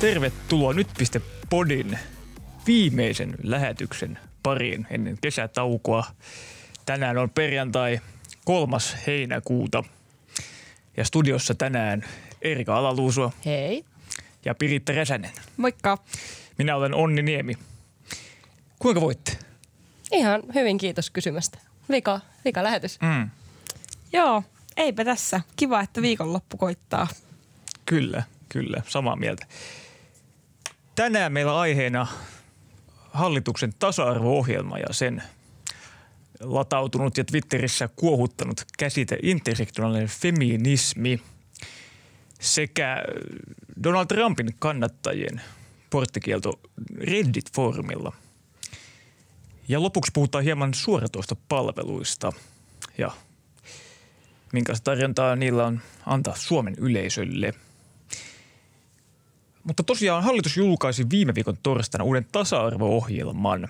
Tervetuloa Nyt.podin viimeisen lähetyksen pariin ennen kesätaukoa. Tänään on perjantai 3. heinäkuuta ja studiossa tänään Erika Alaluusua Hei. ja Piritta Räsänen. Moikka. Minä olen Onni Niemi. Kuinka voitte? Ihan hyvin kiitos kysymästä. Vika, vika lähetys. Mm, Joo, eipä tässä. Kiva, että viikonloppu koittaa. kyllä, kyllä, samaa mieltä. Tänään meillä aiheena hallituksen tasa-arvo-ohjelma ja sen latautunut ja Twitterissä kuohuttanut käsite intersektionaalinen feminismi sekä Donald Trumpin kannattajien porttikielto Reddit-foorumilla. Ja lopuksi puhutaan hieman suoratoista palveluista ja minkälaista tarjontaa niillä on antaa Suomen yleisölle. Mutta tosiaan hallitus julkaisi viime viikon torstaina uuden tasa-arvo-ohjelman,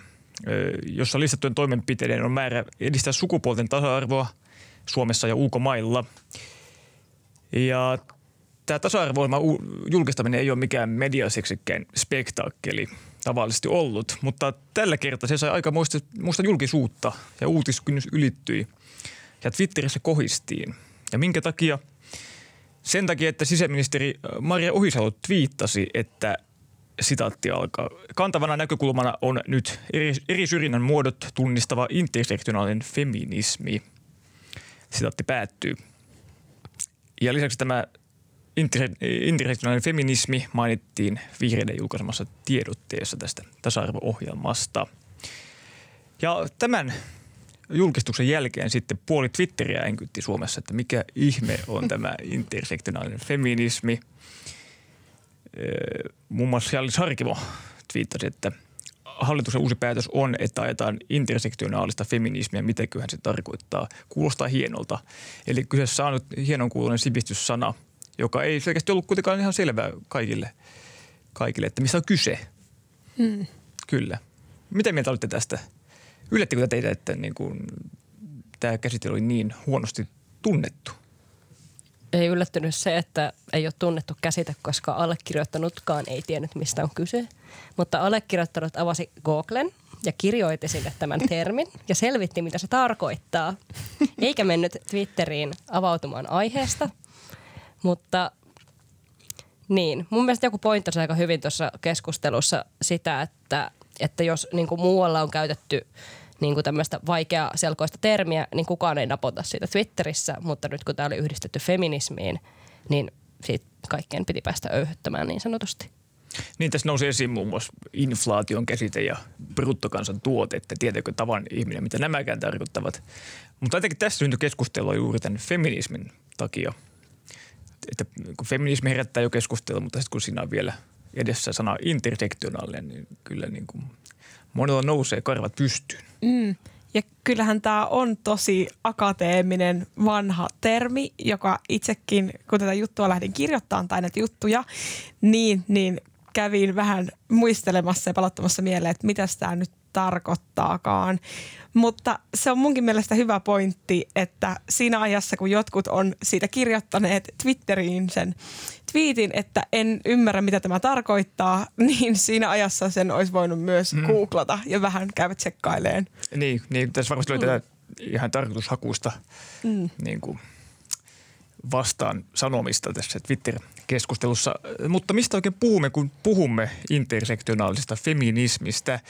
jossa listattujen toimenpiteiden on määrä edistää sukupuolten tasa-arvoa Suomessa ja ulkomailla. Ja tämä tasa-arvo julkistaminen ei ole mikään mediaseksikkäin spektaakkeli tavallisesti ollut, mutta tällä kertaa se sai aika muista, muista julkisuutta ja uutiskynnys ylittyi ja Twitterissä kohistiin. Ja minkä takia? Sen takia, että sisäministeri Maria Ohisalo twiittasi, että sitaatti alkaa. Kantavana näkökulmana on nyt eri, eri syrjinnän muodot tunnistava intersektionaalinen feminismi. Sitaatti päättyy. Ja lisäksi tämä intersektionaalinen feminismi mainittiin vihreiden julkaisemassa tiedotteessa tästä tasa-arvo-ohjelmasta. Ja tämän julkistuksen jälkeen sitten puoli Twitteriä änkytti Suomessa, että mikä ihme on tämä intersektionaalinen feminismi. Öö, Muun muassa Jallis Harkimo twiittasi, että hallituksen uusi päätös on, että ajetaan intersektionaalista feminismiä. Mitäköhän se tarkoittaa? Kuulostaa hienolta. Eli kyseessä on nyt hienon kuulonen sivistyssana, joka ei selkeästi ollut kuitenkaan ihan selvää kaikille, kaikille että mistä on kyse. Hmm. Kyllä. Mitä mieltä olitte tästä? Yllättikö teitä, että niin kuin, tämä käsite oli niin huonosti tunnettu? Ei yllättynyt se, että ei ole tunnettu käsite, koska allekirjoittanutkaan ei tiennyt, mistä on kyse. Mutta allekirjoittanut avasi Googlen ja kirjoitti sille tämän termin ja selvitti, mitä se tarkoittaa. Eikä mennyt Twitteriin avautumaan aiheesta. Mutta niin, mun mielestä joku pointtasi aika hyvin tuossa keskustelussa sitä, että, että jos niin kuin muualla on käytetty niin kuin tämmöistä vaikeaa selkoista termiä, niin kukaan ei napota siitä Twitterissä, mutta nyt kun tämä oli yhdistetty feminismiin, niin siitä kaikkien piti päästä öyhyttämään niin sanotusti. Niin tässä nousi esiin muun muassa inflaation käsite ja bruttokansantuote, että tietääkö tavan ihminen, mitä nämäkään tarkoittavat. Mutta jotenkin tässä syntyi keskustelua juuri tämän feminismin takia. Että kun feminismi herättää jo keskustelua, mutta sitten kun siinä on vielä edessä sana intersektionaalinen, niin kyllä niin kuin monella nousee karvat pystyyn. Mm. Ja kyllähän tämä on tosi akateeminen vanha termi, joka itsekin, kun tätä juttua lähdin kirjoittamaan tai näitä juttuja, niin, niin kävin vähän muistelemassa ja palauttamassa mieleen, että mitä tämä nyt tarkoittaakaan. Mutta se on munkin mielestä hyvä pointti, että siinä ajassa, kun jotkut on siitä kirjoittaneet Twitteriin sen twiitin, että en ymmärrä, mitä tämä tarkoittaa, niin siinä ajassa sen olisi voinut myös mm. googlata ja vähän käydä tsekkaileen. Niin, niin tässä varmasti oli mm. ihan tarkoitushakuista mm. niin kuin vastaan sanomista tässä Twitter-keskustelussa. Mutta mistä oikein puhumme, kun puhumme intersektionaalisesta feminismistä?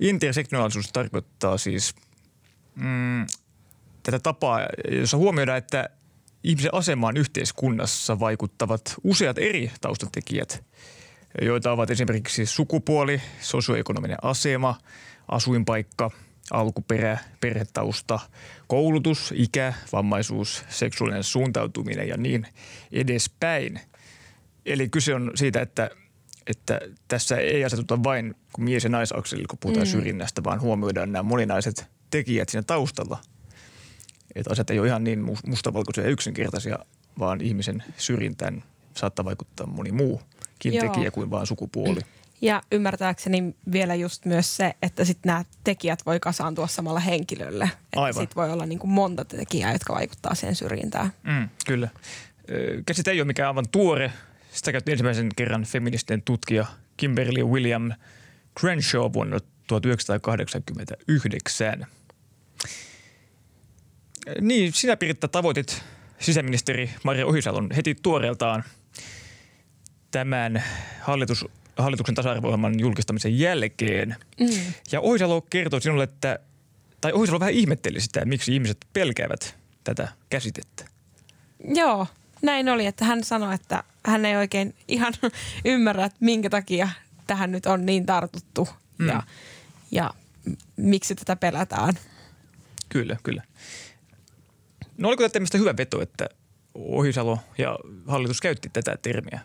Intersektionaalisuus tarkoittaa siis mm, tätä tapaa, jossa huomioidaan, että ihmisen asemaan yhteiskunnassa vaikuttavat useat eri taustatekijät, joita ovat esimerkiksi sukupuoli, sosioekonominen asema, asuinpaikka, alkuperä, perhetausta, koulutus, ikä, vammaisuus, seksuaalinen suuntautuminen ja niin edespäin. Eli kyse on siitä, että että tässä ei asetuta vain kun mies- ja naisakseli, kun puhutaan mm. syrjinnästä, vaan huomioidaan nämä moninaiset tekijät siinä taustalla. Että asiat ei ole ihan niin mustavalkoisia ja yksinkertaisia, vaan ihmisen syrjintään saattaa vaikuttaa moni muukin Joo. tekijä kuin vain sukupuoli. Ja ymmärtääkseni vielä just myös se, että sitten nämä tekijät voi kasaantua samalla henkilölle. Että Aivan. sit voi olla niin kuin monta tekijää, jotka vaikuttaa siihen syrjintään. Mm, kyllä. Käsite ei ole mikään aivan tuore. Sitä käytti ensimmäisen kerran feministinen tutkija Kimberly William Crenshaw vuonna 1989. Niin, sinä Piritta tavoitit sisäministeri Maria Ohisalon heti tuoreeltaan tämän hallitus, hallituksen tasa-arvo julkistamisen jälkeen. Mm. Ja Ohisalo kertoi sinulle, että, tai Ohisalo vähän ihmetteli sitä, miksi ihmiset pelkäävät tätä käsitettä. Joo, näin oli, että hän sanoi, että hän ei oikein ihan ymmärrä, että minkä takia tähän nyt on niin tartuttu Mm. ja, ja miksi tätä pelätään. Kyllä, kyllä. No oliko tämmöistä hyvä veto, että Ohisalo ja hallitus käytti tätä termiä?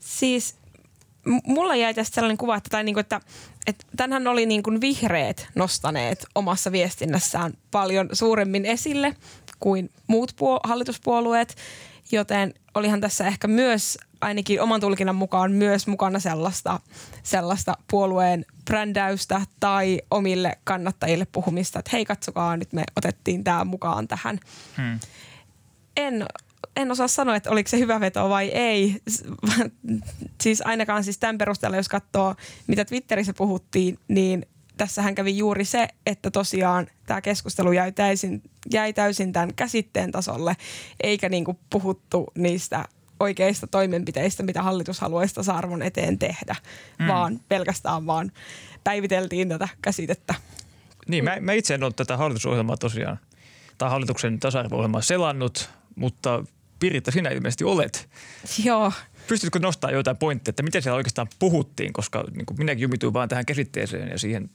Siis mulla jäi tästä sellainen kuva, että, tai niinku, että, että tänhän oli niin kuin vihreät nostaneet omassa viestinnässään paljon suuremmin esille kuin muut puol- hallituspuolueet, joten olihan tässä ehkä myös ainakin oman tulkinnan mukaan myös mukana sellaista, sellaista puolueen brändäystä tai omille kannattajille puhumista, että hei katsokaa nyt me otettiin tämä mukaan tähän. Hmm. En, en osaa sanoa, että oliko se hyvä veto vai ei. Siis ainakaan siis tämän perusteella, jos katsoo, mitä Twitterissä puhuttiin, niin tässähän kävi juuri se, että tosiaan tämä keskustelu jäi täysin, jäi täysin tämän käsitteen tasolle, eikä niinku puhuttu niistä oikeista toimenpiteistä, mitä hallitus haluaisi tasa-arvon eteen tehdä, mm. vaan pelkästään vaan päiviteltiin tätä käsitettä. Niin, mä, mä itse en ole tätä hallitusohjelmaa tosiaan, tai hallituksen tasa-arvo-ohjelmaa selannut, mutta Piritta, sinä ilmeisesti olet. Joo, Pystytkö nostamaan jotain pointteja, että miten siellä oikeastaan puhuttiin, koska niin kuin minäkin jumituin vaan tähän käsitteeseen ja siihen,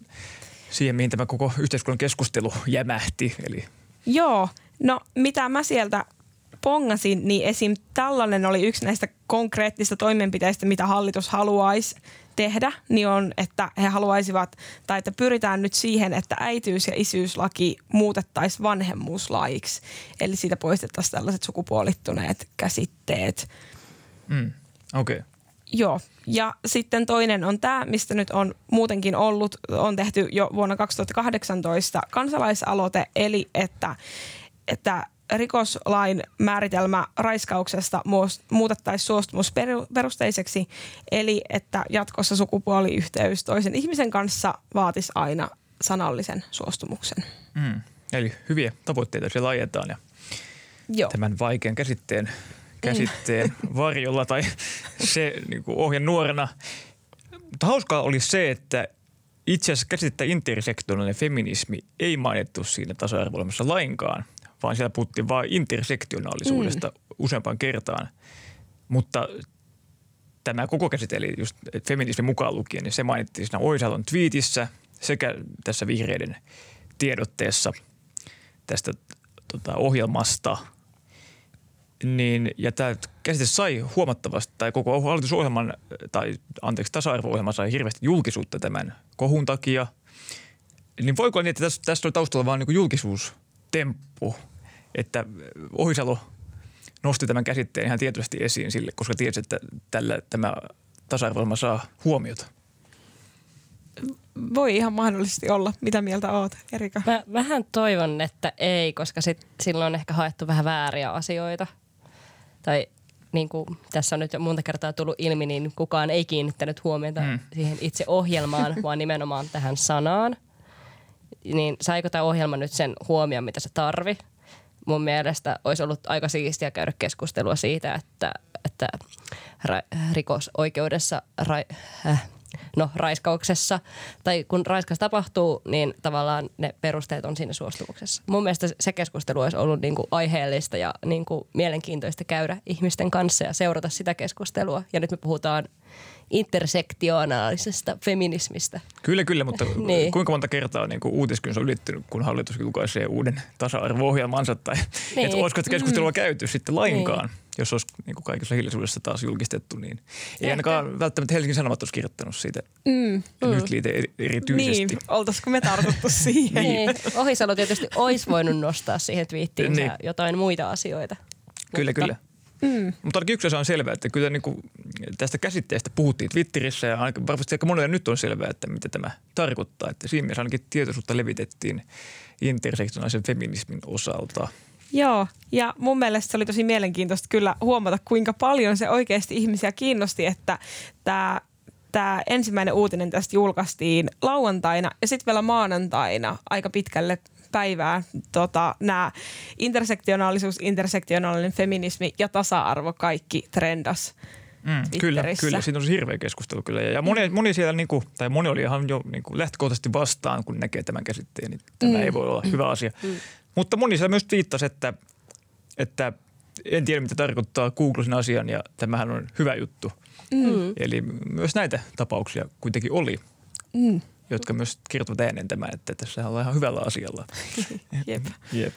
siihen, mihin tämä koko yhteiskunnan keskustelu jämähti. Eli Joo, no mitä mä sieltä pongasin, niin esim. tällainen oli yksi näistä konkreettista toimenpiteistä, mitä hallitus haluaisi tehdä, niin on, että he haluaisivat, tai että pyritään nyt siihen, että äitiys- ja isyyslaki muutettaisiin vanhemmuuslaiksi. Eli siitä poistettaisiin tällaiset sukupuolittuneet käsitteet. Mm, okei. Okay. Joo, ja sitten toinen on tämä, mistä nyt on muutenkin ollut, on tehty jo vuonna 2018 kansalaisaloite, eli että, että rikoslain määritelmä raiskauksesta muutettaisiin suostumusperusteiseksi, eli että jatkossa sukupuoliyhteys toisen ihmisen kanssa vaatisi aina sanallisen suostumuksen. Mm. Eli hyviä tavoitteita siellä ajetaan ja Joo. tämän vaikean käsitteen, käsitteen varjolla tai se niin kuin ohjan nuorena. Mutta hauskaa oli se, että itse asiassa käsitettä intersektionaalinen feminismi ei mainittu siinä tasa-arvo lainkaan, vaan siellä puhuttiin vain intersektionaalisuudesta mm. useampaan kertaan. Mutta tämä koko käsite, eli just feminismi mukaan lukien, niin se mainittiin siinä Oisalon twiitissä sekä tässä vihreiden tiedotteessa tästä tota, ohjelmasta. Niin, ja tämä käsite sai huomattavasti, tai koko hallitusohjelman, tai anteeksi, tasa-arvo-ohjelma sai hirveästi julkisuutta tämän kohun takia. Niin voiko olla niin, että tässä, tässä oli taustalla vaan niin julkisuustemppu, että Ohisalo nosti tämän käsitteen ihan tietoisesti esiin sille, koska tiesi, että tällä tämä tasa-arvo saa huomiota. Voi ihan mahdollisesti olla. Mitä mieltä oot, Erika? Mä vähän toivon, että ei, koska sit, silloin on ehkä haettu vähän vääriä asioita. Tai niin kuin tässä on nyt jo monta kertaa tullut ilmi, niin kukaan ei kiinnittänyt huomiota Mm. siihen itse ohjelmaan, vaan nimenomaan tähän sanaan. Niin saiko tämä ohjelma nyt sen huomion, mitä se tarvi? Mun mielestä olisi ollut aika siistiä käydä keskustelua siitä, että, että ra- rikosoikeudessa ra- äh, no, raiskauksessa tai kun raiskaus tapahtuu, niin tavallaan ne perusteet on siinä suostumuksessa. Mun mielestä se keskustelu olisi ollut niin kuin aiheellista ja niin kuin mielenkiintoista käydä ihmisten kanssa ja seurata sitä keskustelua. Ja nyt me puhutaan intersektionaalisesta feminismistä. Kyllä, kyllä, mutta niin. Niin. kuinka monta kertaa niin kuin uutiskynnys on ylittynyt, kun hallitus julkaisee uuden tasa-arvo-ohjelmansa tai niin. Että olisiko sitä keskustelua mm. käyty sitten lainkaan, niin. Jos olisi niin kuin kaikessa hiljaisuudessa taas julkistettu, niin ei Ehkä. ainakaan välttämättä Helsingin Sanomat olisi kirjoittanut siitä Mm. nyt liite eri- erityisesti. Niin, oltaisiko me tartuttu siihen? Niin. Ohisalo tietysti olisi voinut nostaa siihen twiittiin Niin. jotain muita asioita. Kyllä, Mutta- kyllä. Mm. Mutta ainakin yksi asia on selvää, että kyllä niin kuin tästä käsitteestä puhuttiin Twitterissä ja varmasti aika monelle nyt on selvää, että mitä tämä tarkoittaa. Että siinä mielessä ainakin tietoisuutta levitettiin intersektionaalisen feminismin osalta. Joo, ja mun mielestä se oli tosi mielenkiintoista kyllä huomata, kuinka paljon se oikeasti ihmisiä kiinnosti, että tämä tämä ensimmäinen uutinen tästä julkaistiin lauantaina ja sitten vielä maanantaina aika pitkälle päivää tota, nämä intersektionaalisuus, intersektionaalinen feminismi ja tasa-arvo kaikki trendas. Mm, kyllä, kyllä. Siitä on se hirveä keskustelu kyllä. Ja, ja moni, mm. moni siellä, niin kuin, tai moni oli ihan jo niin kuin lähtökohtaisesti vastaan, kun näkee tämän käsitteen, niin tämä mm. ei voi olla hyvä asia. Mm. Mutta moni siellä myös viittasi, että, että en tiedä mitä tarkoittaa Googlesin asian ja tämähän on hyvä juttu. Mm. Eli myös näitä tapauksia kuitenkin oli. Mm jotka myös kertovat ääneen tämän, että tässä ollaan ihan hyvällä asialla. Jep. Jep.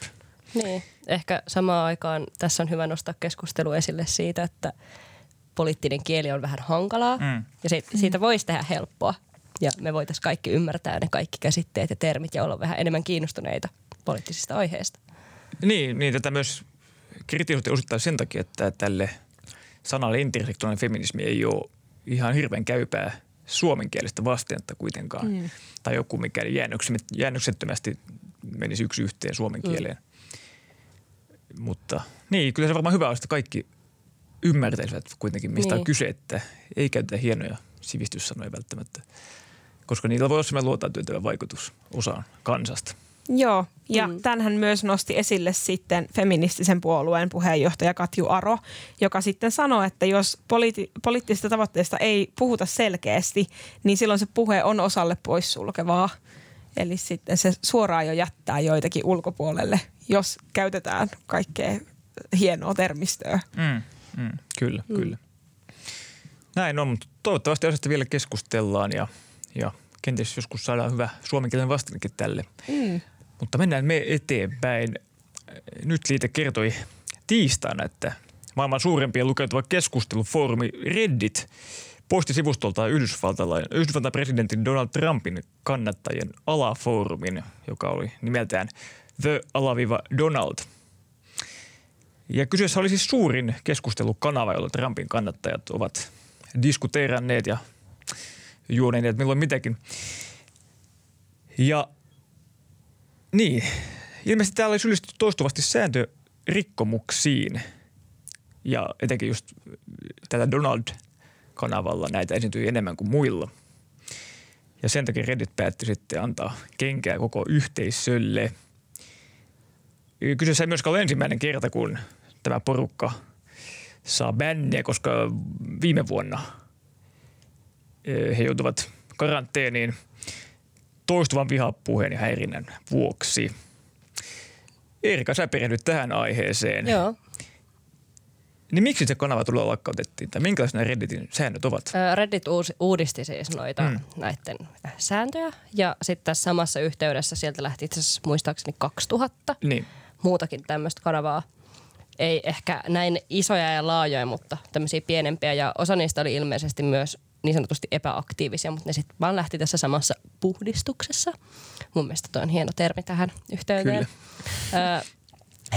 Niin, ehkä samaan aikaan tässä on hyvä nostaa keskustelu esille siitä, että poliittinen kieli on vähän hankalaa mm. ja se, siitä voisi tehdä helppoa. Ja me voitaisiin kaikki ymmärtää ne kaikki käsitteet ja termit ja olla vähän enemmän kiinnostuneita poliittisista aiheista. Niin, niin tätä myös kritisoitiin osittain sen takia, että tälle sanalle intersektionaalinen feminismi ei ole ihan hirveän käypää – suomenkielistä vastenta kuitenkaan. Mm. Tai joku, mikä jäännöksettömästi menisi yksi yhteen suomen mm. kieleen. Mm. Mutta niin, kyllä se varmaan hyvä olisi, että kaikki ymmärtäisivät kuitenkin, mistä niin. on kyse, että ei käytetä hienoja sivistyssanoja välttämättä, koska niillä voi olla sellainen luotaan vaikutus osaan kansasta. Joo, ja mm. tämänhän myös nosti esille sitten feministisen puolueen puheenjohtaja Katju Aro, joka sitten sanoi, että jos poliiti- poliittisista tavoitteista ei puhuta selkeästi, niin silloin se puhe on osalle poissulkevaa. Eli sitten se suoraan jo jättää joitakin ulkopuolelle, jos käytetään kaikkea hienoa termistöä. Mm, mm, kyllä, mm. kyllä. Näin on, mutta toivottavasti asiasta vielä keskustellaan ja, ja kenties joskus saadaan hyvä suomenkielinen vastinekin tälle. Mm. Mutta mennään me eteenpäin. Nyt liite kertoi tiistaina, että maailman suurimpien lukeutuva keskustelufoorumi Reddit poisti sivustoltaan Yhdysvaltain, Yhdysvaltain presidentin Donald Trumpin kannattajien alafoorumin, joka oli nimeltään The Alaviva Donald. Ja kyseessä oli siis suurin keskustelukanava, jolla Trumpin kannattajat ovat diskuteeranneet ja juoneet milloin mitäkin. Ja niin, ilmeisesti täällä oli syyllistetty toistuvasti sääntörikkomuksiin ja etenkin just tällä Donald-kanavalla näitä esiintyi enemmän kuin muilla. Ja sen takia Reddit päätti sitten antaa kenkää koko yhteisölle. Kyseessä ei myöskään ole ensimmäinen kerta, kun tämä porukka saa bänniä, koska viime vuonna he joutuvat karanteeniin – toistuvan vihapuheen ja häirinnän vuoksi. Erika, sä perehdyt tähän aiheeseen. Joo. Niin miksi se kanava tulee lakkautettiin tai minkälaisia Redditin säännöt ovat? Reddit uudisti siis noita mm. näiden sääntöjä ja sitten tässä samassa yhteydessä sieltä lähti itse asiassa muistaakseni 2000 niin. muutakin tämmöistä kanavaa. Ei ehkä näin isoja ja laajoja, mutta tämmöisiä pienempiä ja osa niistä oli ilmeisesti myös niin sanotusti epäaktiivisia, mutta ne sitten vaan lähti tässä samassa puhdistuksessa. Mun mielestä toi on hieno termi tähän yhteyteen. Kyllä.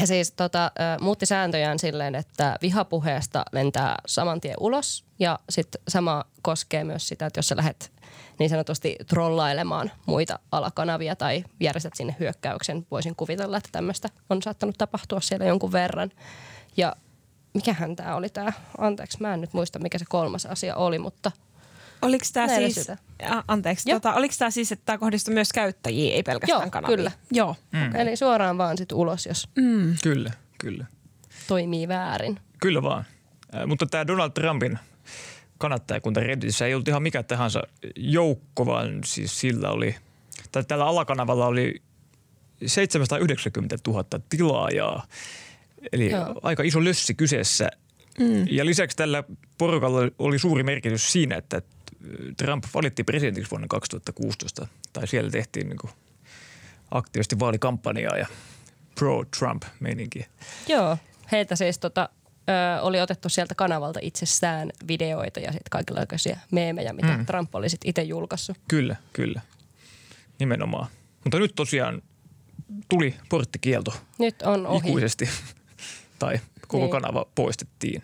he siis tota, muutti sääntöjään silleen, että vihapuheesta lentää saman tien ulos ja sitten sama koskee myös sitä, että jos sä lähdet niin sanotusti trollailemaan muita alakanavia tai järjestät sinne hyökkäyksen, voisin kuvitella, että tämmöistä on saattanut tapahtua siellä jonkun verran. Ja mikähän tämä oli tämä, anteeksi mä en nyt muista mikä se kolmas asia oli, mutta – Oliko tämä siis, anteeksi, tota, oliko tämä siis, että tämä kohdistui myös käyttäjiin, ei pelkästään Joo, kanaviin? kyllä. Joo. Mm. Eli suoraan vaan sit ulos, jos mm. Kyllä, kyllä. toimii väärin. Kyllä vaan. Äh, mutta tämä Donald Trumpin kannattajakunta Redditissä ei ollut ihan mikä tahansa joukko, vaan siis sillä oli, tai tällä alakanavalla oli 790 000 tilaajaa. Eli Joo. aika iso lössi kyseessä. Mm. Ja lisäksi tällä porukalla oli suuri merkitys siinä, että Trump valittiin presidentiksi vuonna 2016, tai siellä tehtiin niin kuin aktiivisesti vaalikampanjaa ja pro-Trump-meininkiä. Joo, heitä siis tota, ö, oli otettu sieltä kanavalta itsessään videoita ja sitten kaikenlaisia meemejä, mitä mm. Trump oli sitten itse julkaissut. Kyllä, kyllä. Nimenomaan. Mutta nyt tosiaan tuli porttikielto. Nyt on ohi. Ikuisesti. tai koko niin. kanava poistettiin.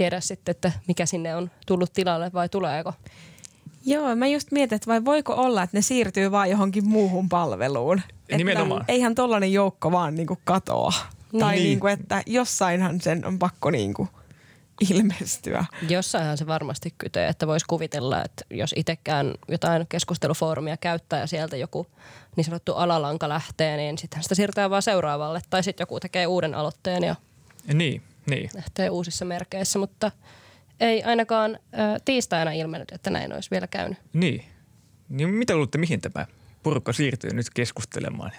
Tiedä sitten, että mikä sinne on tullut tilalle vai tuleeko. Joo, mä just mietin, että vai voiko olla, että ne siirtyy vaan johonkin muuhun palveluun. Nimenomaan. Että eihän tollainen joukko vaan niinku katoa. Tai Niin. niinku, että jossainhan sen on pakko niinku ilmestyä. Jossainhan se varmasti kytee, että voisi kuvitella, että jos itsekään jotain keskustelufoorumia käyttää ja sieltä joku niin sanottu alalanka lähtee, niin sittenhän sitä siirtää vaan seuraavalle. Tai sitten joku tekee uuden aloitteen ja Niin, niin. lähtee uusissa merkeissä, mutta ei ainakaan ö, tiistaina ilmennyt, että näin olisi vielä käynyt. Niin. Niin mitä luulette, mihin tämä porukka siirtyy nyt keskustelemaan?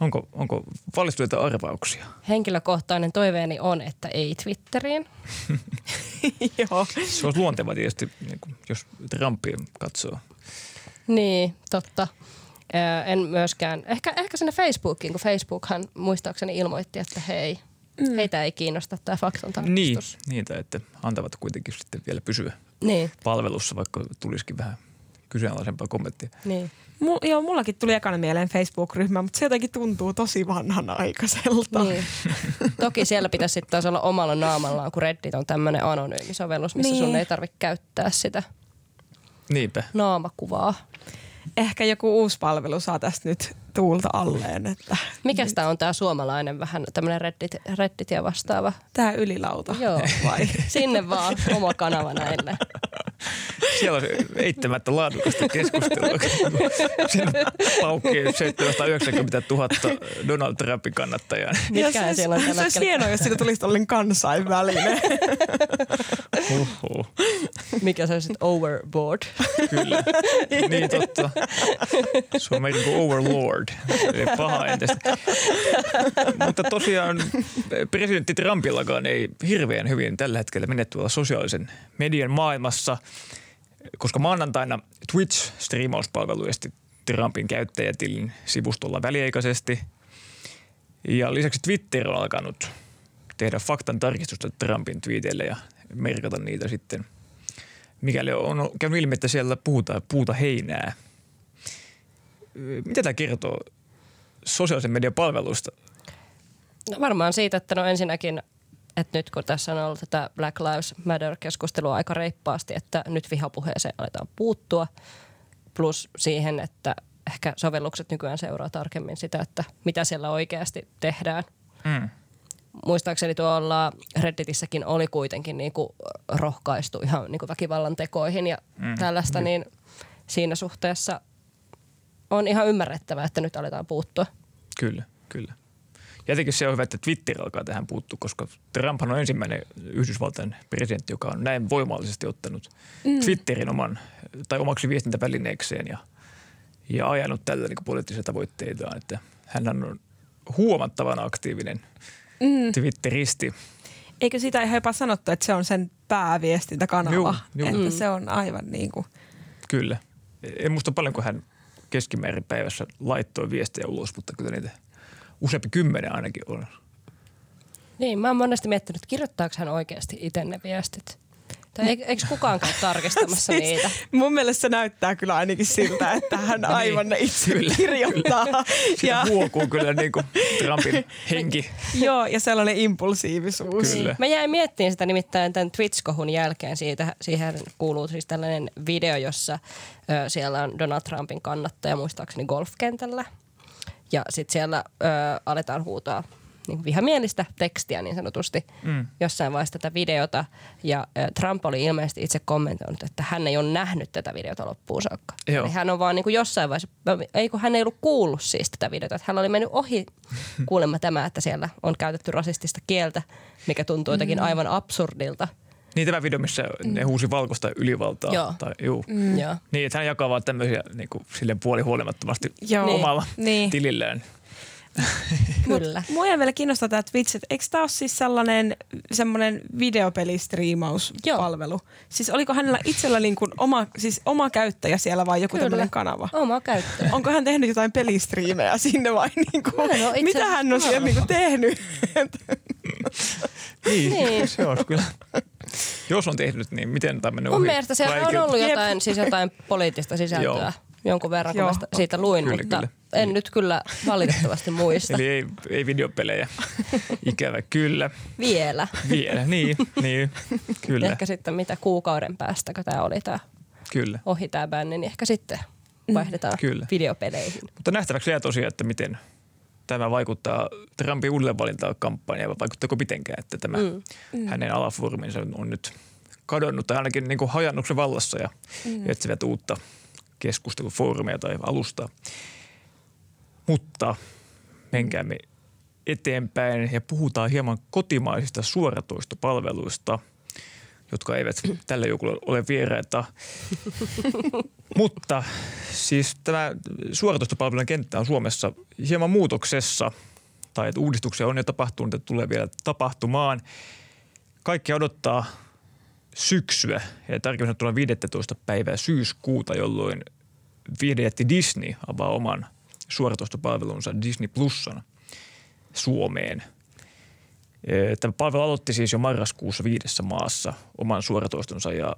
Onko, onko valistuneita arvauksia? Henkilökohtainen toiveeni on, että ei Twitteriin. Joo. Se olisi luonteva tietysti, niin kuin, jos Trumpia katsoo. Niin, totta. En myöskään, ehkä, ehkä sinne Facebookiin, kun Facebookhan muistaakseni ilmoitti, että hei, mm. heitä ei kiinnosta tämä faktan Niin, tarkistus. niitä, että antavat kuitenkin sitten vielä pysyä Niin, palvelussa, vaikka tulisikin vähän kyseenalaisempaa kommenttia. niin. Mu- joo, mullakin tuli ekana mieleen Facebook-ryhmä, mutta se jotenkin tuntuu tosi vanhanaikaiselta. Niin. Toki siellä pitäisi sitten taas olla omalla naamallaan, kun Reddit on tämmöinen anonyymi sovellus, missä Niin. sun ei tarvitse käyttää sitä Niinpä. naamakuvaa. Ehkä joku uusi palvelu saa tästä nyt tuulta alleen, että Mikäs tää on tää suomalainen vähän tämmöinen Reddit, Redditia vastaava? tämä ylilauta. Joo. Vai? Sinne vaan oma kanava näille. Siellä on eittämättä laadukasta keskustelua. Sinne paukkii 790 000 Donald Trumpin kannattajaa. Mitkä se, siellä on se olisi hienoa, jos siitä tulisi tollainen kansainvälinen. Huhhuh. Mikä se on sitten overboard? Kyllä. Niin totta. Se on overlord. Eli paha entistä. Mutta tosiaan presidentti Trumpillakaan ei hirveän hyvin tällä hetkellä mene tuolla sosiaalisen median maailmassa, koska maanantaina Twitch striimauspalvelu esti Trumpin käyttäjätilin sivustolla väliaikaisesti. Ja lisäksi Twitter on alkanut tehdä faktan tarkistusta Trumpin twiiteille ja merkata niitä sitten mikäli on käynyt ilmi, että siellä puhutaan puuta heinää. Mitä tämä kertoo sosiaalisen median palveluista? No varmaan siitä, että no ensinnäkin, että nyt kun tässä on ollut tätä Black Lives Matter-keskustelua aika reippaasti, että nyt vihapuheeseen aletaan puuttua, plus siihen, että ehkä sovellukset nykyään seuraa tarkemmin sitä, että mitä siellä oikeasti tehdään. Mm. Muistaakseni tuolla Redditissäkin oli kuitenkin niinku rohkaistu ihan niinku väkivallan tekoihin ja Mm, mm. tällaista, niin siinä suhteessa on ihan ymmärrettävää, että nyt aletaan puuttua. Kyllä, kyllä. Ja jotenkin se on hyvä, että Twitter alkaa tähän puuttua, koska Trumphan on ensimmäinen Yhdysvaltain presidentti, joka on näin voimallisesti ottanut mm. Twitterin oman, tai omaksi viestintävälineekseen ja, ja ajanut tällä niin poliittisia tavoitteitaan. Että hän on huomattavan aktiivinen mm. Twitteristi. Eikö sitä ihan jopa sanottu, että se on sen pääviestintäkanava? Juu, juu. Että Mm. se on aivan niin kuin, Kyllä. En muista paljon, kun hän keskimäärin päivässä laittoi viestejä ulos, mutta kyllä niitä useampi kymmenen ainakin on. Niin, mä oon monesti miettinyt, kirjoittaako hän oikeasti itse ne viestit. Tai eikö, eikö kukaan käy tarkistamassa Siis niitä? mun mielestä se näyttää kyllä ainakin siltä, että hän aivan ne itse Niin. Kyllä, kirjoittaa. Siitä Ja, huokuu kyllä niin kuin Trumpin henki. joo, ja sellainen impulsiivisuus. Kyllä. Mä jäin miettimään sitä nimittäin tämän Twitch-kohun jälkeen. Siitä, siihen kuuluu siis tällainen video, jossa ö, siellä on Donald Trumpin kannattaja muistaakseni golfkentällä. Ja sitten siellä ö, aletaan huutaa niin vihamielistä tekstiä niin sanotusti Mm. jossain vaiheessa tätä videota. Ja Trump oli ilmeisesti itse kommentoinut, että hän ei ole nähnyt tätä videota loppuun saakka. Joo. Eli hän on vaan niin kuin jossain vaiheessa, ei kun hän ei ollut kuullut siis tätä videota. Että hän oli mennyt ohi kuulemma tämä, että siellä on käytetty rasistista kieltä, mikä tuntuu jotenkin aivan absurdilta. Niin tämä video, missä ne huusi valkoista ylivaltaa. Joo. Tai, juu. Mm. Joo. Niin, että hän jakaa vaan tämmöisiä niin kuin, silleen puolihuolimattomasti Joo. Niin. omalla Niin. tilillään. Kyllä. Mua vielä kiinnostaa tämä Twitch, että eikö tämä ole siis sellainen semmoinen videopelistriimauspalvelu? Siis oliko hänellä itsellä niin kuin oma, siis oma käyttäjä siellä vai joku tämmöinen kanava? Oma käyttäjä. Onko hän tehnyt jotain pelistriimejä sinne vai niin kuin, oo itse mitä hän on siellä niin kuin tehnyt? Niin, Niin. se olisi kyllä. Jos on tehnyt, niin miten tämä menee Mun ohi mielestä siellä on ollut Jep. jotain, siis jotain poliittista sisältöä. Joo. Jonkun verran, kun Joo, mä sitä- siitä luin, Kyllä, mutta kyllä. en nyt kyllä valitettavasti muista Eli ei, ei videopelejä. Ikävä kyllä. vielä. Vielä, niin, niin. Kyllä, Ehkä sitten mitä kuukauden päästä, kun tämä oli tämä kyllä. ohi tämä bänni, niin ehkä sitten vaihdetaan Kyllä. videopeleihin. Mutta nähtäväksi jää tosiaan, että miten tämä vaikuttaa Trumpin uudelleen valintakampanjaan vai vaikuttaako mitenkään, että tämä mm. hänen alafooruminsa on nyt kadonnut tai ainakin niin kuin hajannuksen vallassa ja mm. etsivät uutta keskustelufoorumia tai alustaa. Mutta menkäämme eteenpäin ja puhutaan hieman kotimaisista suoratoistopalveluista, jotka eivät tälle joku ole vieraita. Mutta siis tämä suoratoistopalvelujen kenttä on Suomessa hieman muutoksessa, tai että uudistuksia on jo tapahtunut ja tulee vielä tapahtumaan. Kaikki odottaa syksyä, ja tarkemmin sanottuna 15. päivää syyskuuta, jolloin viihdejätti Disney avaa oman suoratoistopalvelunsa Disney Plusan Suomeen. Ee, Tämä palvelu aloitti siis jo marraskuussa viidessä maassa oman suoratoistonsa ja,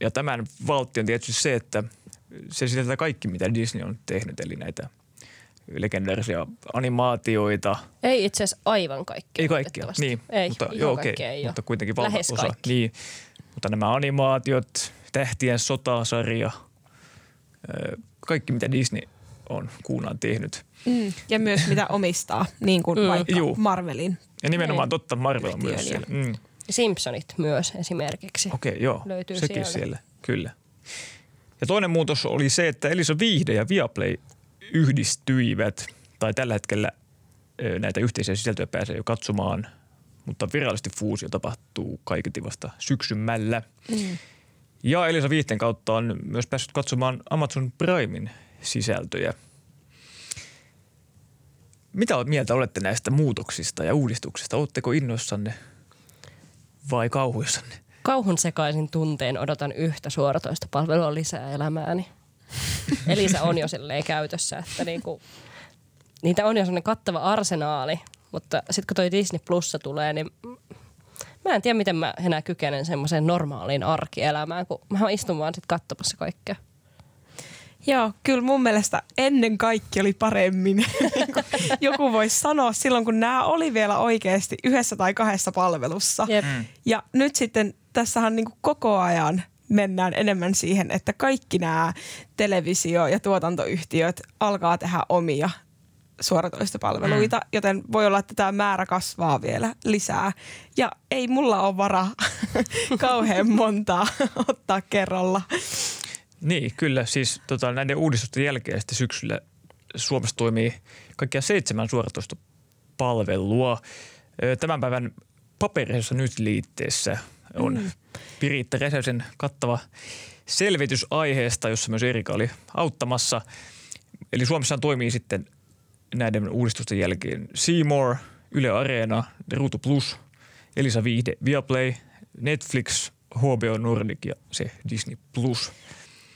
ja tämän valtti on tietysti se, että se sisältää kaikki, mitä Disney on tehnyt, eli näitä legendaarisia animaatioita. Ei itse asiassa aivan kaikki. Ei kaikkia, niin. Ei, mutta, joo, okei, kaikkea ei mutta kuitenkin valtaosa. Niin, mutta nämä animaatiot, Tähtien sotasarja, kaikki mitä Disney on kuunaan tehnyt. Mm. Ja myös mitä omistaa, niin kuin Mm. vaikka Juu. Marvelin. Ja nimenomaan totta, Marvel on myös siellä. Mm. Simpsonit myös esimerkiksi. Okei, okay, joo. Löytyy Sekin sieltä. siellä. Kyllä. Ja toinen muutos oli se, että Elisa Viihde ja Viaplay yhdistyivät, tai tällä hetkellä näitä yhteisiä sisältöjä pääsee jo katsomaan, mutta virallisesti fuusio tapahtuu kaiketi vasta syksymällä. Mm. Ja Elisa Viihteen kautta on myös päässyt katsomaan Amazon Primein sisältöjä. Mitä mieltä olette näistä muutoksista ja uudistuksista? Oletteko innoissanne vai kauhuissanne? Kauhun sekaisin tunteen odotan yhtä suoratoista palvelua lisää elämääni. Elisa on jo silleen käytössä, että niinku, niitä on jo sellainen kattava arsenaali, mutta sitten kun toi Disney Plussa tulee, niin mä en tiedä, miten mä enää kykenen semmoiseen normaaliin arkielämään, kun mä istun vaan sit katsomassa kaikkea. Joo, kyllä mun mielestä ennen kaikki oli paremmin. Joku voisi sanoa silloin, kun nämä oli vielä oikeasti yhdessä tai kahdessa palvelussa. Jep. Mm. Ja nyt sitten tässähän niin koko ajan mennään enemmän siihen, että kaikki nämä televisio- ja tuotantoyhtiöt alkaa tehdä omia suoratoistopalveluita, mm. joten voi olla, että tämä määrä kasvaa vielä lisää. Ja ei mulla ole varaa kauhean montaa ottaa kerralla. Niin, kyllä. Siis tota, näiden uudistusten jälkeen sitten syksyllä Suomessa toimii kaikkiaan seitsemän suoratoistopalvelua. Tämän päivän paperisessa nyt liitteessä on mm. Piritta Räsäsen kattava selvitys aiheesta, jossa myös Erika oli auttamassa. Eli Suomessa toimii sitten näiden uudistusten jälkeen Seymour, Yle Areena, Ruutu Plus, Elisa Viihde, Viaplay, Netflix, HBO Nordic ja se Disney Plus.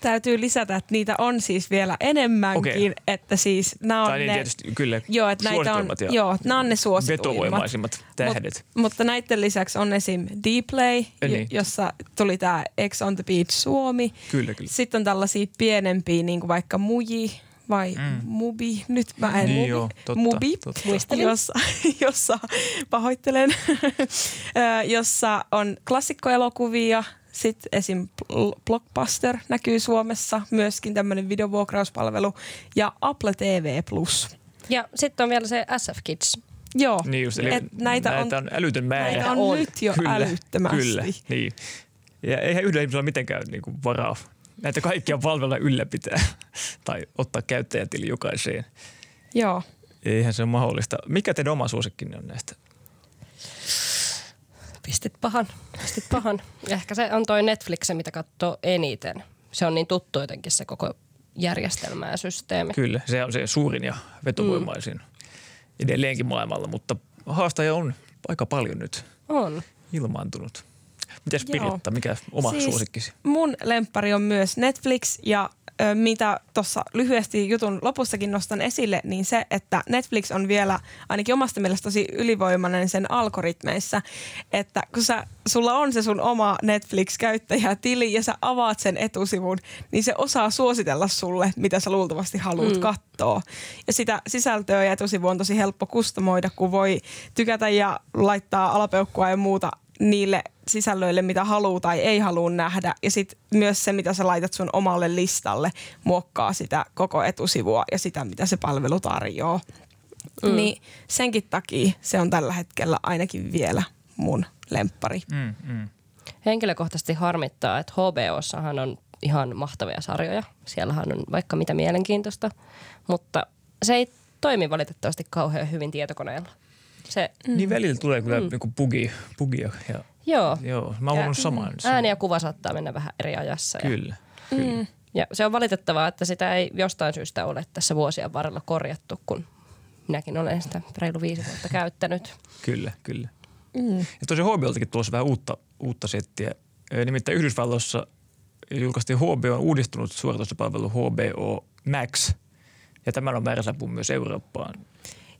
Täytyy lisätä, että niitä on siis vielä enemmänkin, Okei. että siis nämä on Tai niin ne, tietysti kyllä joo, että näitä on, ja joo, nämä on ne suosituimmat. vetovoimaisimmat tähdet. Mut, mutta näiden lisäksi on esim. Dplay, Ja niin. jossa tuli tämä Ex on the Beach Suomi. Kyllä, kyllä. Sitten on tällaisia pienempiä, niin kuin vaikka Muji vai mm. Mubi. Nyt mä en. Niin joo, totta, Mubi, totta. Muistelin. jossa, jossa pahoittelen, jossa on klassikkoelokuvia. Sitten esim. Bl- Blockbuster näkyy Suomessa, myöskin tämmöinen videovuokrauspalvelu. Ja Apple TV Plus. Ja sitten on vielä se SF Kids. Joo, Niin just, eli et näitä, näitä on, on älytön määrä. näitä on, On. nyt jo kyllä, älyttömästi. Kyllä, niin. Ja eihän yhdellä ihmisellä ole mitenkään niin kuin varaa näitä kaikkia palveluja ylläpitää tai ottaa käyttäjätili jokaiseen. Joo. Eihän se ole mahdollista. Mikä teidän oma suosikkinne on näistä? Pistit pahan, pistit pahan. Ehkä se on toi Netflix, mitä katsoo eniten. Se on niin tuttu jotenkin se koko järjestelmä ja systeemi. Kyllä, se on se suurin ja vetovoimaisin mm. edelleenkin maailmalla, mutta haastaja on aika paljon nyt On. ilmaantunut. Mitäs Joo. Piritta, mikä oma Siis suosikkisi? Mun lemppari on myös Netflix ja ö, mitä tuossa lyhyesti jutun lopussakin nostan esille, niin se, että Netflix on vielä ainakin omasta mielestä tosi ylivoimainen sen algoritmeissa, että kun sä, sulla on se sun oma Netflix-käyttäjätili ja sä avaat sen etusivun, niin se osaa suositella sulle, mitä sä luultavasti haluat mm. katsoa. Ja sitä sisältöä ja etusivua on tosi helppo kustomoida, kun voi tykätä ja laittaa alapeukkua ja muuta niille sisällöille, mitä haluaa tai ei halua nähdä. Ja sitten myös se, mitä sä laitat sun omalle listalle, muokkaa sitä koko etusivua ja sitä, mitä se palvelu tarjoaa. Mm. Niin senkin takia se on tällä hetkellä ainakin vielä mun lemppari. Mm, mm. Henkilökohtaisesti harmittaa, että HBOssahan on ihan mahtavia sarjoja. Siellähän on vaikka mitä mielenkiintoista, mutta se ei toimi valitettavasti kauhean hyvin tietokoneella. Se, mm. Niin välillä tulee kyllä mm. niinku bugi, bugia. Ja, joo. joo. Mä oon saman. Ääni ja kuva saattaa mennä vähän eri ajassa. Kyllä. Ja, kyllä. Mm. ja se on valitettavaa, että sitä ei jostain syystä ole tässä vuosien varrella korjattu, kun minäkin olen sitä reilu viisi vuotta käyttänyt. Kyllä, kyllä. Mm. Ja tosiaan HBOltakin tulossa vähän uutta, uutta settiä. Nimittäin Yhdysvalloissa julkaistiin HBO on uudistunut suorituspalvelu HBO Max. Ja tämä on määrä myös Eurooppaan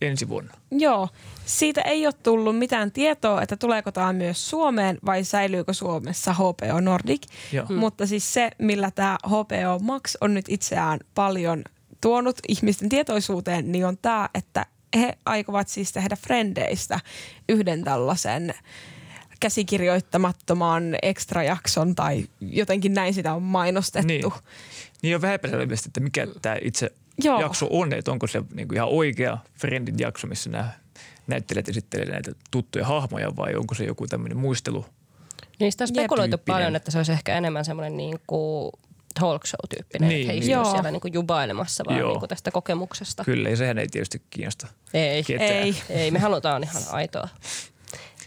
ensi vuonna. Joo, siitä ei ole tullut mitään tietoa, että tuleeko tämä myös Suomeen vai säilyykö Suomessa HBO Nordic. Joo. Hmm. Mutta siis se, millä tämä HBO Max on nyt itseään paljon tuonut ihmisten tietoisuuteen, niin on tämä, että he aikovat siis tehdä Frendeistä yhden tällaisen käsikirjoittamattoman jakson tai jotenkin näin sitä on mainostettu. Niin, niin on vähän epäselvästi, että mikä tämä itse Joo. jakso on, että onko se niin kuin ihan oikea Friendin jakso, missä nämä näyttelijät esittelee näitä tuttuja hahmoja vai onko se joku tämmöinen muistelu? Niistä on spekuloitu paljon, että se olisi ehkä enemmän semmoinen niin kuin talk show-tyyppinen, niin, että he niin. siellä niin kuin jubailemassa vaan niin kuin tästä kokemuksesta. Kyllä, ja sehän ei tietysti kiinnosta Ei, ketään. ei, ei me halutaan ihan aitoa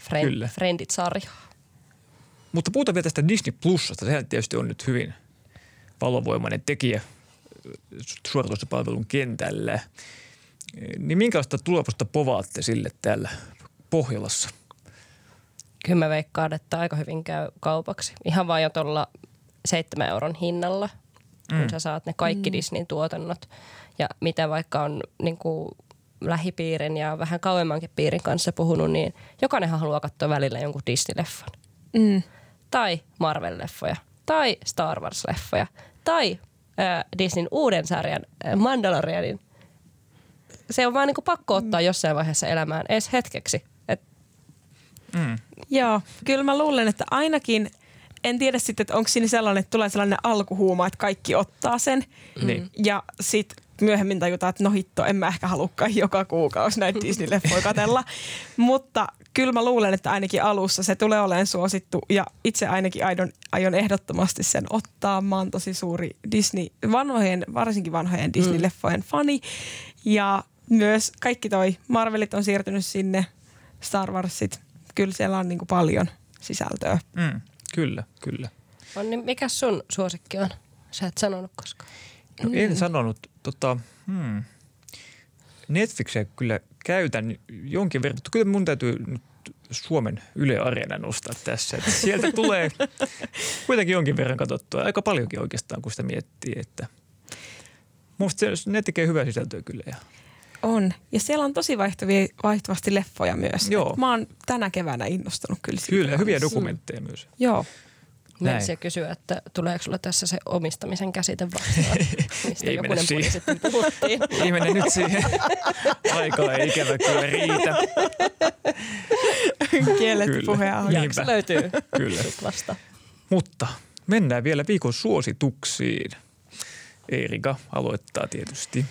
friend, Kyllä. Friendit-sarjaa. Mutta puhutaan vielä tästä Disney Plusasta. Sehän tietysti on nyt hyvin valovoimainen tekijä suorituspalvelun kentällä. Niin minkälaista tulopusta povaatte sille täällä Pohjolassa? Kyllä mä veikkaan, että aika hyvin käy kaupaksi. Ihan vain jo tuolla seitsemän euron hinnalla, kun mm. sä saat ne kaikki mm. Disneyn tuotannot. Ja mitä vaikka on niin kuin lähipiirin ja vähän kauemmankin piirin kanssa puhunut, niin jokainenhan haluaa katsoa välillä jonkun Disney-leffan. Mm. Tai Marvel-leffoja. Tai Star Wars-leffoja. Tai äh, Disneyn uuden sarjan äh, Mandalorianin. Se on vaan niinku pakko ottaa mm. jossain vaiheessa elämään edes hetkeksi. Et... Mm. Joo, kyllä mä luulen, että ainakin – en tiedä sitten, että onko siinä sellainen, että tulee sellainen alkuhuuma, että kaikki ottaa sen. Mm. Ja sitten myöhemmin tajutaan, että no hitto, en mä ehkä halukkaan joka kuukausi näitä Disney-leffoja katella. Mutta kyllä mä luulen, että ainakin alussa se tulee olemaan suosittu ja itse ainakin aion, aion ehdottomasti sen ottaa. Mä oon tosi suuri Disney, vanhojen, varsinkin vanhojen Disney-leffojen fani ja myös kaikki toi Marvelit on siirtynyt sinne, Star Warsit, kyllä siellä on niin kuin paljon sisältöä. Mm, kyllä, kyllä. On, niin mikä sun suosikki on? Sä et sanonut koskaan. No en mm. sanonut. Tota, hmm. Netflixiä kyllä käytän jonkin verran, mutta kyllä mun täytyy nyt Suomen Yle Areena nostaa tässä. Että sieltä tulee kuitenkin jonkin verran katsottua. Aika paljonkin oikeastaan, kun sitä miettii. Että musta ne tekee hyvää sisältöä kyllä. Ja. On. Ja siellä on tosi vaihtuvia, vaihtuvasti leffoja myös. Joo. mä oon tänä keväänä innostunut kyllä siitä. Kyllä, hyviä dokumentteja myös. Joo. Näin. kysyä, että tuleeko sulla tässä se omistamisen käsite vastaan, mistä ei jokunen sitten puhuttiin. ei mene nyt siihen. Aikaa ei ikävä kyllä riitä. Kielet puheen Jakso löytyy kyllä. vasta. Mutta mennään vielä viikon suosituksiin. Erika aloittaa tietysti.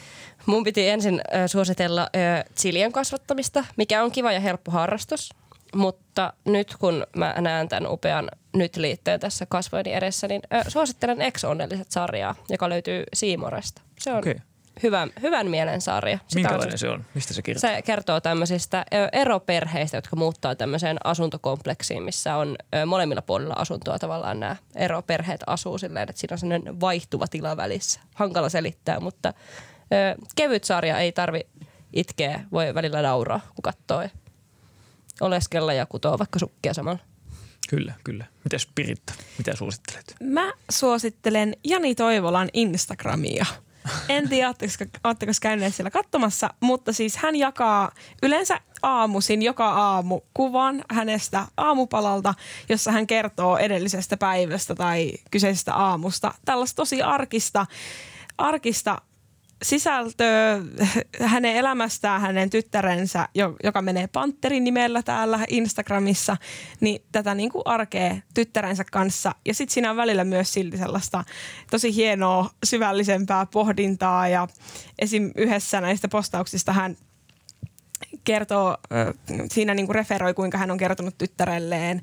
Mun piti ensin äh, suositella äh, chilien kasvattamista, mikä on kiva ja helppo harrastus. Mutta nyt kun mä näen tämän upean nyt liitteen tässä kasvojeni edessä, niin ö, suosittelen Ex-onnelliset sarjaa, joka löytyy Siimoresta. Se on okay. hyvän, hyvän mielen sarja. Sitä Minkälainen on, se on? Mistä se kertoo? Se kertoo tämmöisistä eroperheistä, jotka muuttaa tämmöiseen asuntokompleksiin, missä on ö, molemmilla puolilla asuntoa tavallaan nämä eroperheet asuu silleen, että siinä on sellainen vaihtuva tila välissä. Hankala selittää, mutta ö, kevyt sarja ei tarvi itkeä, voi välillä nauraa, kun katsoo oleskella ja kutoo vaikka sukkia samalla. Kyllä, kyllä. Mitäs Piritta, mitä suosittelet? Mä suosittelen Jani Toivolan Instagramia. En tiedä, oletteko käyneet siellä katsomassa, mutta siis hän jakaa yleensä aamuisin joka aamu kuvan hänestä aamupalalta, jossa hän kertoo edellisestä päivästä tai kyseisestä aamusta. Tällaista tosi arkista, arkista sisältöä hänen elämästään hänen tyttärensä, joka menee Panterin nimellä täällä Instagramissa, niin tätä niin kuin arkea tyttärensä kanssa. Ja sitten siinä on välillä myös silti sellaista tosi hienoa syvällisempää pohdintaa ja esim. yhdessä näistä postauksista hän kertoo, siinä niin kuin referoi, kuinka hän on kertonut tyttärelleen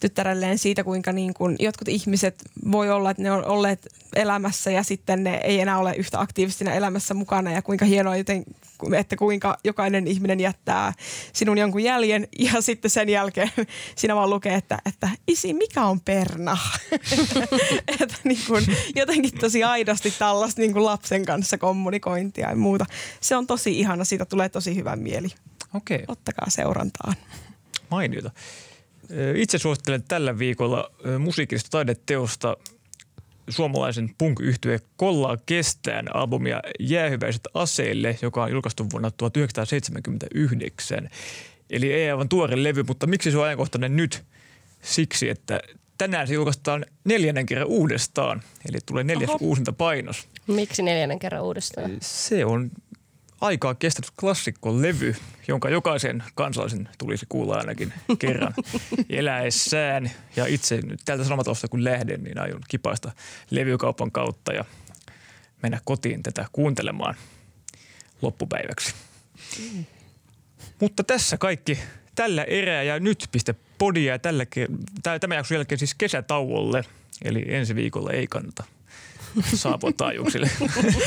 tyttärelleen siitä, kuinka niin kuin jotkut ihmiset voi olla, että ne on olleet elämässä ja sitten ne ei enää ole yhtä aktiivistina elämässä mukana ja kuinka hienoa, joten, että kuinka jokainen ihminen jättää sinun jonkun jäljen ja sitten sen jälkeen siinä vaan lukee, että, että isi, mikä on perna? että niin kuin, jotenkin tosi aidosti tällaista niin kuin lapsen kanssa kommunikointia ja muuta. Se on tosi ihana, siitä tulee tosi hyvä mieli. Okei. Ottakaa seurantaan. Mainiota. Itse suosittelen tällä viikolla musiikillista taideteosta suomalaisen punk yhtye Kollaa kestään albumia Jäähyväiset aseille, joka on julkaistu vuonna 1979. Eli ei aivan tuore levy, mutta miksi se on ajankohtainen nyt? Siksi, että tänään se julkaistaan neljännen kerran uudestaan. Eli tulee neljäs Oho. uusinta painos. Miksi neljännen kerran uudestaan? Se on aikaa kestänyt klassikkolevy, jonka jokaisen kansalaisen tulisi kuulla ainakin kerran eläessään. Ja itse nyt tältä sanomatalosta kun lähden, niin aion kipaista levykaupan kautta ja mennä kotiin tätä kuuntelemaan loppupäiväksi. Mm. Mutta tässä kaikki tällä erää ja nyt piste podia ja tällä, tämän jakson jälkeen siis kesätauolle. Eli ensi viikolla ei kannata saapua taajuuksille.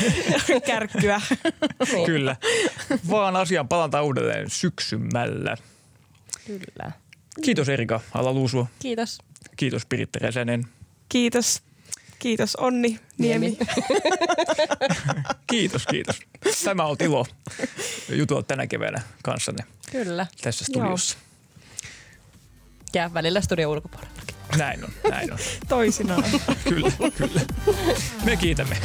Kärkkyä. Kyllä. Vaan asian palataan uudelleen syksymällä. Kyllä. Kiitos Erika Alaluusua. Kiitos. Kiitos Piritta Räsänen. Kiitos. Kiitos Onni Niemi. kiitos, kiitos. Tämä on ilo jutella tänä keväänä kanssanne. Kyllä. Tässä studiossa. Joo. Ja välillä studio ulkopuolellakin. Näin on, näin on. Toisinaan. kyllä, kyllä. Me kiitämme.